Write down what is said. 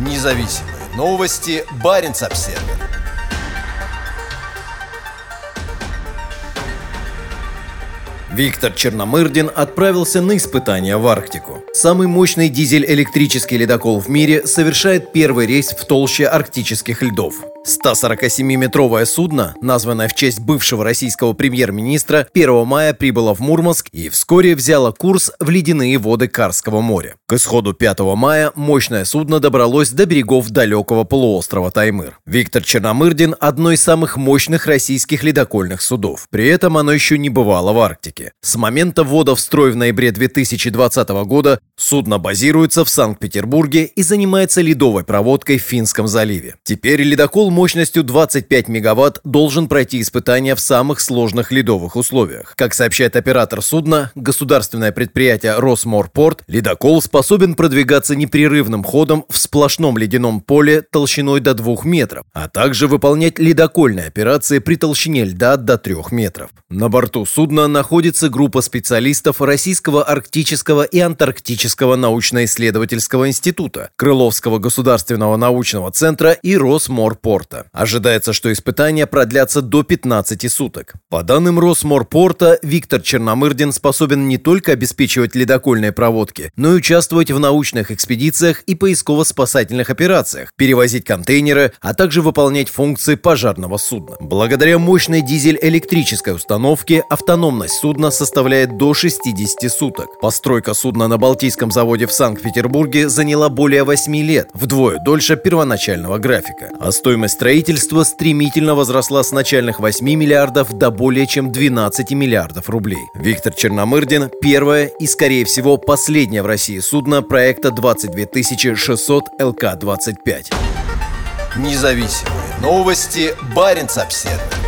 Независимые новости. Барин обсерва Виктор Черномырдин отправился на испытания в Арктику. Самый мощный дизель-электрический ледокол в мире совершает первый рейс в толще арктических льдов. 147-метровое судно, названное в честь бывшего российского премьер-министра, 1 мая прибыло в Мурманск и вскоре взяло курс в ледяные воды Карского моря. К исходу 5 мая мощное судно добралось до берегов далекого полуострова Таймыр. Виктор Черномырдин – одно из самых мощных российских ледокольных судов. При этом оно еще не бывало в Арктике. С момента ввода в строй в ноябре 2020 года судно базируется в Санкт-Петербурге и занимается ледовой проводкой в Финском заливе. Теперь ледокол мощностью 25 мегаватт должен пройти испытания в самых сложных ледовых условиях. Как сообщает оператор судна, государственное предприятие Росморпорт, ледокол способен продвигаться непрерывным ходом в сплошном ледяном поле толщиной до 2 метров, а также выполнять ледокольные операции при толщине льда до 3 метров. На борту судна находится группа специалистов Российского арктического и антарктического научно-исследовательского института, Крыловского государственного научного центра и Росморпорт Росморпорта. Ожидается, что испытания продлятся до 15 суток. По данным Росморпорта, Виктор Черномырдин способен не только обеспечивать ледокольные проводки, но и участвовать в научных экспедициях и поисково-спасательных операциях, перевозить контейнеры, а также выполнять функции пожарного судна. Благодаря мощной дизель-электрической установке автономность судна составляет до 60 суток. Постройка судна на Балтийском заводе в Санкт-Петербурге заняла более 8 лет, вдвое дольше первоначального графика. А стоимость строительства стремительно возросла с начальных 8 миллиардов до более чем 12 миллиардов рублей. Виктор Черномырдин – первое и, скорее всего, последнее в России судно проекта 22600 ЛК-25. Независимые новости. Барин обседный.